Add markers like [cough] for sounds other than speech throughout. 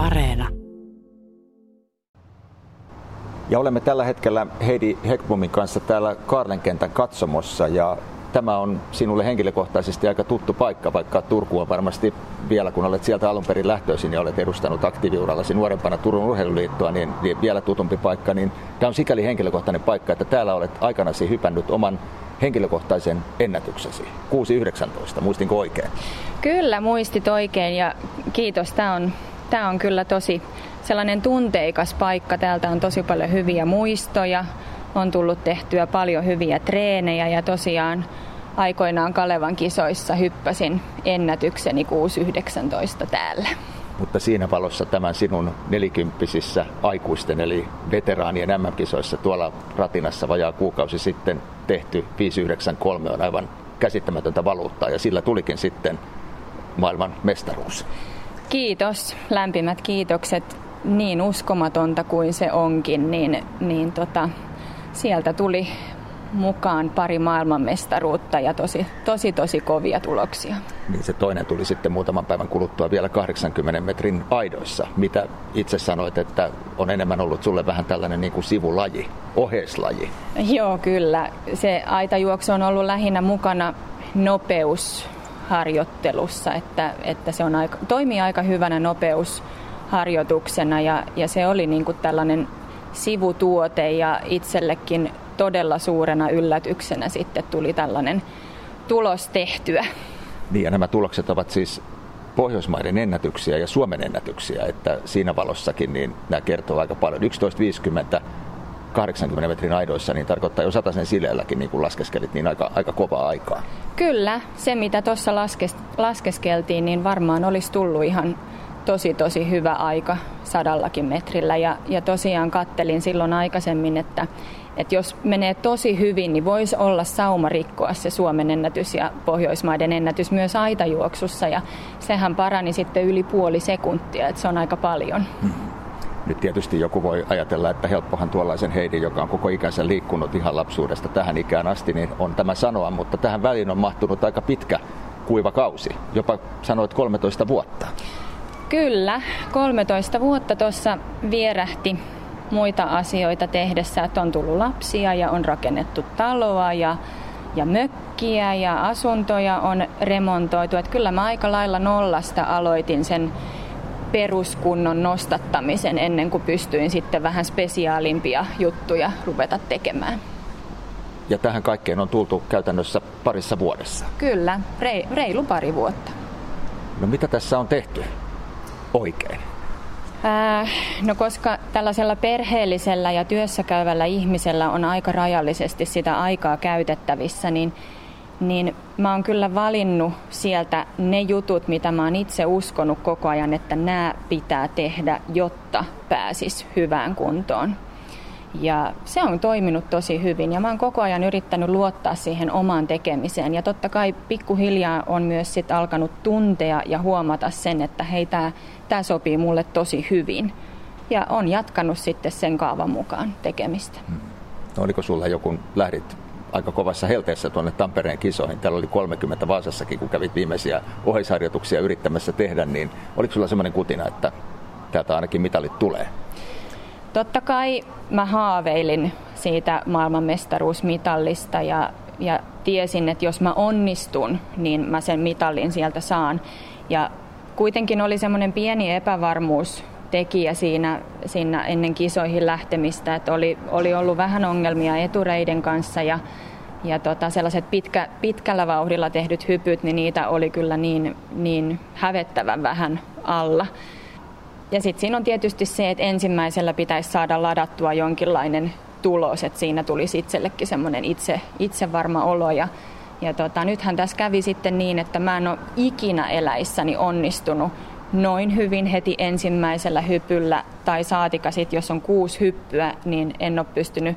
Areena. Ja olemme tällä hetkellä Heidi Hekbomin kanssa täällä Karlenkentän katsomossa ja tämä on sinulle henkilökohtaisesti aika tuttu paikka, vaikka Turku on varmasti vielä, kun olet sieltä alun perin lähtöisin ja olet edustanut aktiiviurallasi nuorempana Turun urheiluliittoa, niin, niin vielä tutumpi paikka, niin tämä on sikäli henkilökohtainen paikka, että täällä olet aikanasi hypännyt oman henkilökohtaisen ennätyksesi, 6.19, muistinko oikein? Kyllä, muistit oikein ja kiitos. Tämä on, tämä on kyllä tosi sellainen tunteikas paikka. Täältä on tosi paljon hyviä muistoja, on tullut tehtyä paljon hyviä treenejä ja tosiaan aikoinaan Kalevan kisoissa hyppäsin ennätykseni 6.19 täällä. Mutta siinä valossa tämän sinun nelikymppisissä aikuisten eli veteraanien MM-kisoissa tuolla Ratinassa vajaa kuukausi sitten tehty 593 on aivan käsittämätöntä valuuttaa ja sillä tulikin sitten maailman mestaruus. Kiitos, lämpimät kiitokset. Niin uskomatonta kuin se onkin, niin, niin tota, sieltä tuli mukaan pari maailmanmestaruutta ja tosi, tosi, tosi kovia tuloksia. Niin se toinen tuli sitten muutaman päivän kuluttua vielä 80 metrin aidoissa. Mitä itse sanoit, että on enemmän ollut sulle vähän tällainen niin kuin sivulaji, oheislaji? Joo, kyllä. Se aitajuoksu on ollut lähinnä mukana nopeusharjoittelussa, että, että se on aika, toimii aika hyvänä nopeusharjoituksena ja, ja se oli niin kuin tällainen sivutuote ja itsellekin todella suurena yllätyksenä sitten tuli tällainen tulos tehtyä. Niin ja nämä tulokset ovat siis Pohjoismaiden ennätyksiä ja Suomen ennätyksiä, että siinä valossakin niin nämä kertoo aika paljon. 11.50 80 metrin aidoissa, niin tarkoittaa jo sen sileelläkin, niin kuin laskeskelit, niin aika, aika kovaa aikaa. Kyllä, se mitä tuossa laskes, laskeskeltiin, niin varmaan olisi tullut ihan tosi tosi hyvä aika sadallakin metrillä. Ja, ja tosiaan kattelin silloin aikaisemmin, että, että jos menee tosi hyvin, niin voisi olla sauma rikkoa se Suomen ennätys ja Pohjoismaiden ennätys myös aitajuoksussa. Ja sehän parani sitten yli puoli sekuntia, että se on aika paljon. Hmm. Nyt tietysti joku voi ajatella, että helppohan tuollaisen Heidi, joka on koko ikänsä liikkunut ihan lapsuudesta tähän ikään asti, niin on tämä sanoa, mutta tähän väliin on mahtunut aika pitkä kuiva kausi, jopa sanoit 13 vuotta. Kyllä, 13 vuotta tuossa vierähti muita asioita tehdessä, että on tullut lapsia ja on rakennettu taloa ja, ja mökkiä ja asuntoja on remontoitu. Että kyllä mä aika lailla nollasta aloitin sen peruskunnon nostattamisen ennen kuin pystyin sitten vähän spesiaalimpia juttuja ruveta tekemään. Ja tähän kaikkeen on tultu käytännössä parissa vuodessa? Kyllä, reilu pari vuotta. No mitä tässä on tehty? oikein? Äh, no koska tällaisella perheellisellä ja työssä käyvällä ihmisellä on aika rajallisesti sitä aikaa käytettävissä, niin, niin mä oon kyllä valinnut sieltä ne jutut, mitä mä oon itse uskonut koko ajan, että nämä pitää tehdä, jotta pääsis hyvään kuntoon. Ja se on toiminut tosi hyvin ja mä oon koko ajan yrittänyt luottaa siihen omaan tekemiseen. Ja totta kai pikkuhiljaa on myös sit alkanut tuntea ja huomata sen, että hei, tämä sopii mulle tosi hyvin. Ja on jatkanut sitten sen kaavan mukaan tekemistä. Hmm. No, oliko sulla joku, lähdit aika kovassa helteessä tuonne Tampereen kisoihin. Täällä oli 30 Vaasassakin, kun kävit viimeisiä oheisharjoituksia yrittämässä tehdä, niin oliko sulla semmoinen kutina, että täältä ainakin mitalit tulee? Totta kai mä haaveilin siitä maailmanmestaruusmitallista ja, ja tiesin, että jos mä onnistun, niin mä sen mitallin sieltä saan. Ja kuitenkin oli semmoinen pieni epävarmuus tekijä siinä, siinä ennen kisoihin lähtemistä, että oli, oli ollut vähän ongelmia etureiden kanssa ja, ja tota, sellaiset pitkä, pitkällä vauhdilla tehdyt hypyt, niin niitä oli kyllä niin, niin hävettävän vähän alla. Ja sitten siinä on tietysti se, että ensimmäisellä pitäisi saada ladattua jonkinlainen tulos, että siinä tulisi itsellekin semmoinen itse, itsevarma olo. Ja, ja tota, nythän tässä kävi sitten niin, että mä en ole ikinä eläissäni onnistunut noin hyvin heti ensimmäisellä hypyllä, tai saatika sitten, jos on kuusi hyppyä, niin en ole pystynyt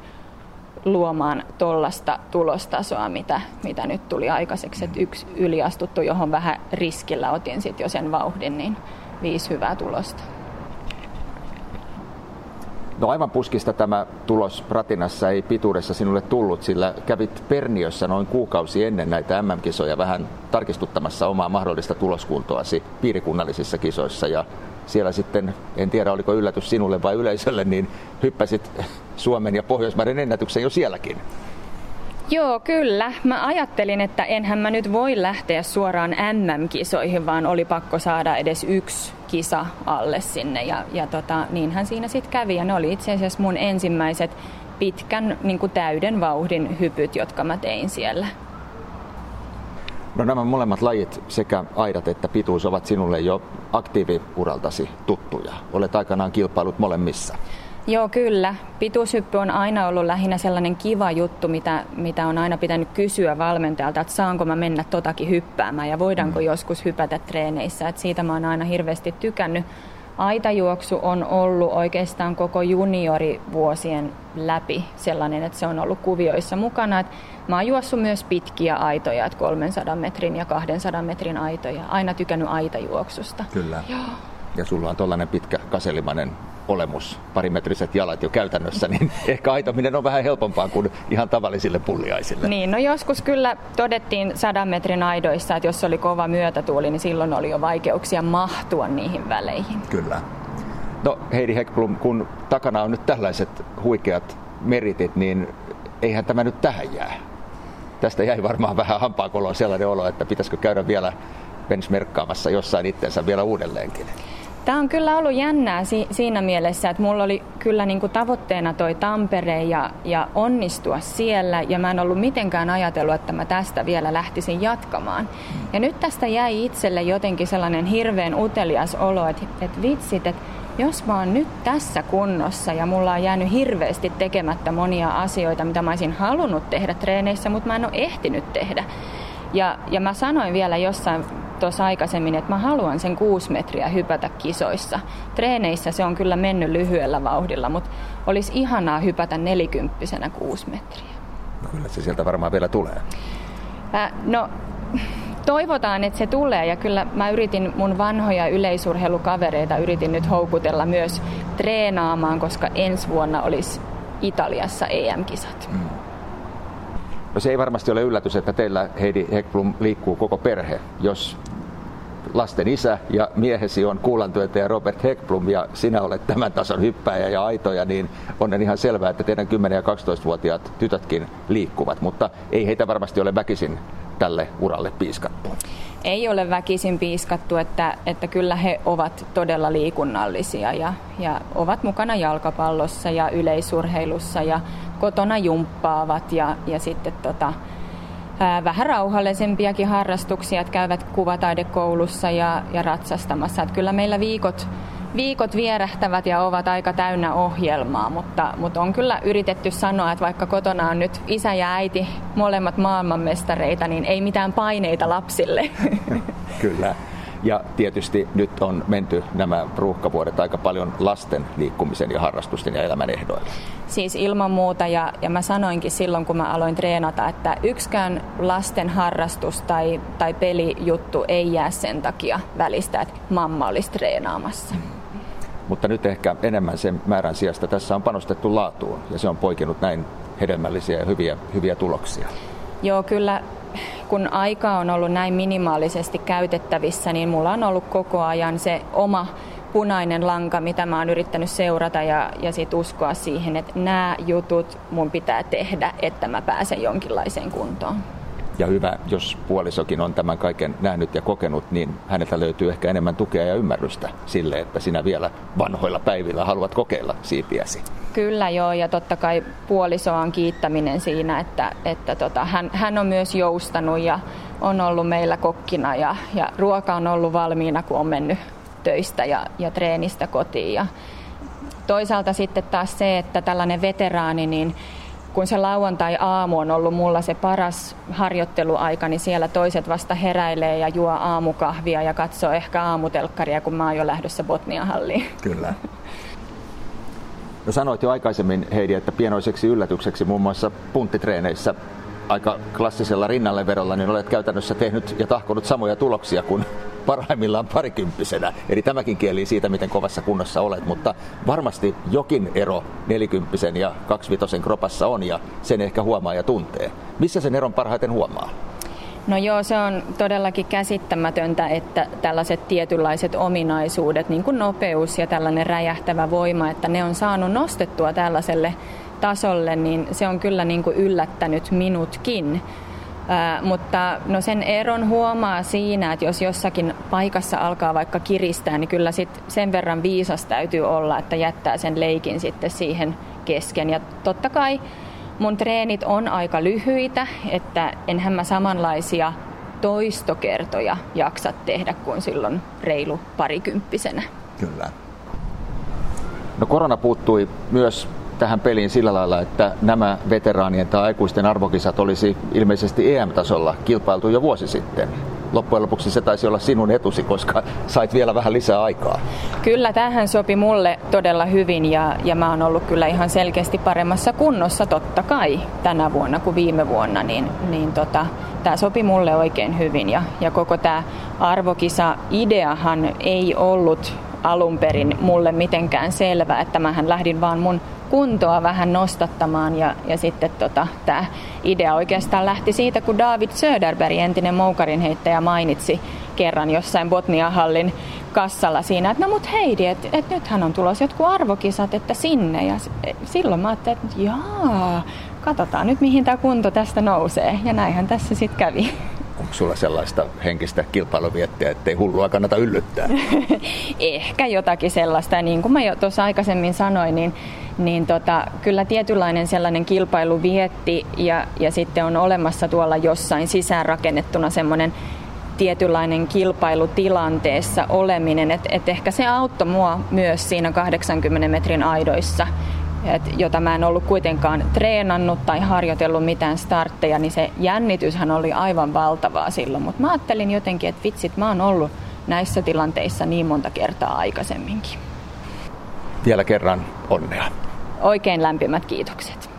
luomaan tuollaista tulostasoa, mitä, mitä nyt tuli aikaiseksi. Että yksi yliastuttu, johon vähän riskillä otin sitten jo sen vauhdin, niin viisi hyvää tulosta. No aivan puskista tämä tulos Ratinassa ei pituudessa sinulle tullut, sillä kävit Perniössä noin kuukausi ennen näitä MM-kisoja vähän tarkistuttamassa omaa mahdollista tuloskuntoasi piirikunnallisissa kisoissa ja siellä sitten, en tiedä oliko yllätys sinulle vai yleisölle, niin hyppäsit Suomen ja Pohjoismaiden ennätyksen jo sielläkin. Joo, kyllä. Mä ajattelin, että enhän mä nyt voi lähteä suoraan MM-kisoihin, vaan oli pakko saada edes yksi kisa alle sinne. Ja, ja tota, niinhän siinä sitten kävi. Ja ne oli itse asiassa mun ensimmäiset pitkän niin kuin täyden vauhdin hypyt, jotka mä tein siellä. No nämä molemmat lajit, sekä aidat että pituus, ovat sinulle jo aktiiviuraltasi tuttuja. Olet aikanaan kilpailut molemmissa. Joo, kyllä. Pituushyppy on aina ollut lähinnä sellainen kiva juttu, mitä, mitä on aina pitänyt kysyä valmentajalta, että saanko mä mennä totakin hyppäämään ja voidaanko mm. joskus hypätä treeneissä. Et siitä mä oon aina hirveästi tykännyt. Aitajuoksu on ollut oikeastaan koko juniorivuosien läpi sellainen, että se on ollut kuvioissa mukana. Et mä oon juossut myös pitkiä aitoja, että 300 metrin ja 200 metrin aitoja. Aina tykännyt aitajuoksusta. Kyllä. Joo. Ja sulla on tollainen pitkä kaselimainen olemus, parimetriset jalat jo käytännössä, niin [laughs] ehkä aitominen on vähän helpompaa kuin ihan tavallisille pulliaisille. Niin, no joskus kyllä todettiin sadan metrin aidoissa, että jos oli kova myötätuuli, niin silloin oli jo vaikeuksia mahtua niihin väleihin. Kyllä. No Heidi Hekblom, kun takana on nyt tällaiset huikeat meritit, niin eihän tämä nyt tähän jää. Tästä jäi varmaan vähän hampaakoloon sellainen olo, että pitäisikö käydä vielä benchmerkkaamassa jossain itsensä vielä uudelleenkin. Tämä on kyllä ollut jännää si- siinä mielessä, että mulla oli kyllä niin kuin tavoitteena toi Tampere ja, ja onnistua siellä ja mä en ollut mitenkään ajatellut, että mä tästä vielä lähtisin jatkamaan. Ja nyt tästä jäi itselle jotenkin sellainen hirveän utelias olo, että, että vitsit, että jos mä oon nyt tässä kunnossa ja mulla on jäänyt hirveästi tekemättä monia asioita, mitä mä olisin halunnut tehdä treeneissä, mutta mä en ole ehtinyt tehdä. Ja, ja mä sanoin vielä jossain tuossa aikaisemmin, että mä haluan sen kuusi metriä hypätä kisoissa. Treeneissä se on kyllä mennyt lyhyellä vauhdilla, mutta olisi ihanaa hypätä nelikymppisenä kuusi metriä. No kyllä se sieltä varmaan vielä tulee. Äh, no, toivotaan, että se tulee ja kyllä mä yritin mun vanhoja yleisurheilukavereita yritin nyt houkutella myös treenaamaan, koska ensi vuonna olisi Italiassa EM-kisat. Mm. No se ei varmasti ole yllätys, että teillä Heidi Hekblom liikkuu koko perhe. Jos lasten isä ja miehesi on kuulantyöntäjä Robert Hekblom ja sinä olet tämän tason hyppäjä ja aitoja, niin on ihan selvää, että teidän 10- ja 12-vuotiaat tytötkin liikkuvat, mutta ei heitä varmasti ole väkisin tälle uralle piiskattu. Ei ole väkisin piiskattu, että, että kyllä he ovat todella liikunnallisia ja, ja ovat mukana jalkapallossa ja yleisurheilussa ja kotona jumppaavat ja, ja sitten tota, vähän rauhallisempiakin harrastuksia, että käyvät kuvataidekoulussa ja, ja ratsastamassa. Että kyllä meillä viikot, viikot vierähtävät ja ovat aika täynnä ohjelmaa, mutta, mutta on kyllä yritetty sanoa, että vaikka kotona on nyt isä ja äiti molemmat maailmanmestareita, niin ei mitään paineita lapsille. [laughs] Kyllä. Ja tietysti nyt on menty nämä ruuhkavuodet aika paljon lasten liikkumisen ja harrastusten ja elämän ehdoilla. Siis ilman muuta, ja, ja mä sanoinkin silloin, kun mä aloin treenata, että yksikään lasten harrastus tai, tai pelijuttu ei jää sen takia välistä, että mamma olisi treenaamassa. Mutta nyt ehkä enemmän sen määrän sijasta tässä on panostettu laatuun, ja se on poikinut näin hedelmällisiä ja hyviä, hyviä tuloksia. Joo, kyllä kun aika on ollut näin minimaalisesti käytettävissä, niin mulla on ollut koko ajan se oma punainen lanka, mitä mä oon yrittänyt seurata ja, ja sit uskoa siihen, että nämä jutut mun pitää tehdä, että mä pääsen jonkinlaiseen kuntoon. Ja hyvä, jos puolisokin on tämän kaiken nähnyt ja kokenut, niin häneltä löytyy ehkä enemmän tukea ja ymmärrystä sille, että sinä vielä vanhoilla päivillä haluat kokeilla siipiäsi. Kyllä joo, ja totta kai puoliso on kiittäminen siinä, että, että tota, hän, hän on myös joustanut ja on ollut meillä kokkina ja, ja ruoka on ollut valmiina, kun on mennyt töistä ja, ja treenistä kotiin. Ja toisaalta sitten taas se, että tällainen veteraani, niin kun se lauantai-aamu on ollut mulla se paras harjoitteluaika, niin siellä toiset vasta heräilee ja juo aamukahvia ja katsoo ehkä aamutelkkaria, kun mä oon jo lähdössä Botnia-halliin. Kyllä. No sanoit jo aikaisemmin, Heidi, että pienoiseksi yllätykseksi muun muassa punttitreeneissä aika klassisella rinnalleverolla, niin olet käytännössä tehnyt ja tahkonut samoja tuloksia kuin parhaimmillaan parikymppisenä. Eli tämäkin kieli siitä, miten kovassa kunnossa olet, mutta varmasti jokin ero nelikymppisen ja kaksivitosen kropassa on ja sen ehkä huomaa ja tuntee. Missä sen eron parhaiten huomaa? No joo, se on todellakin käsittämätöntä, että tällaiset tietynlaiset ominaisuudet, niin kuin nopeus ja tällainen räjähtävä voima, että ne on saanut nostettua tällaiselle tasolle, niin se on kyllä niin kuin yllättänyt minutkin. Ää, mutta no sen eron huomaa siinä, että jos jossakin paikassa alkaa vaikka kiristää, niin kyllä sit sen verran viisas täytyy olla, että jättää sen leikin sitten siihen kesken. Ja totta kai mun treenit on aika lyhyitä, että enhän mä samanlaisia toistokertoja jaksa tehdä kuin silloin reilu parikymppisenä. Kyllä. No korona puuttui myös tähän peliin sillä lailla, että nämä veteraanien tai aikuisten arvokisat olisi ilmeisesti EM-tasolla kilpailtu jo vuosi sitten. Loppujen lopuksi se taisi olla sinun etusi, koska sait vielä vähän lisää aikaa. Kyllä, tähän sopi mulle todella hyvin ja, ja mä oon ollut kyllä ihan selkeästi paremmassa kunnossa totta kai tänä vuonna kuin viime vuonna, niin, niin tota, tämä sopi mulle oikein hyvin ja, ja koko tämä arvokisa-ideahan ei ollut alun perin mulle mitenkään selvä, että mähän lähdin vaan mun kuntoa vähän nostattamaan ja, ja sitten tota, tämä idea oikeastaan lähti siitä, kun David Söderberg, entinen moukarinheittäjä, mainitsi kerran jossain Botnia-hallin kassalla siinä, että no mut Heidi, että et nythän on tulossa jotkut arvokisat, että sinne. Ja silloin mä ajattelin, että jaa, katsotaan nyt mihin tämä kunto tästä nousee. Ja näinhän tässä sitten kävi. Onko sulla sellaista henkistä kilpailuviettiä, ettei hullua kannata yllyttää? [laughs] Ehkä jotakin sellaista. Niin kuin mä jo tuossa aikaisemmin sanoin, niin, niin tota, kyllä tietynlainen sellainen kilpailu vietti ja, ja sitten on olemassa tuolla jossain sisäänrakennettuna semmoinen tietynlainen kilpailutilanteessa oleminen. Et, et ehkä se auttoi mua myös siinä 80 metrin aidoissa et, jota mä en ollut kuitenkaan treenannut tai harjoitellut mitään startteja, niin se jännityshän oli aivan valtavaa silloin. Mutta mä ajattelin jotenkin, että vitsit, mä oon ollut näissä tilanteissa niin monta kertaa aikaisemminkin. Vielä kerran onnea. Oikein lämpimät kiitokset.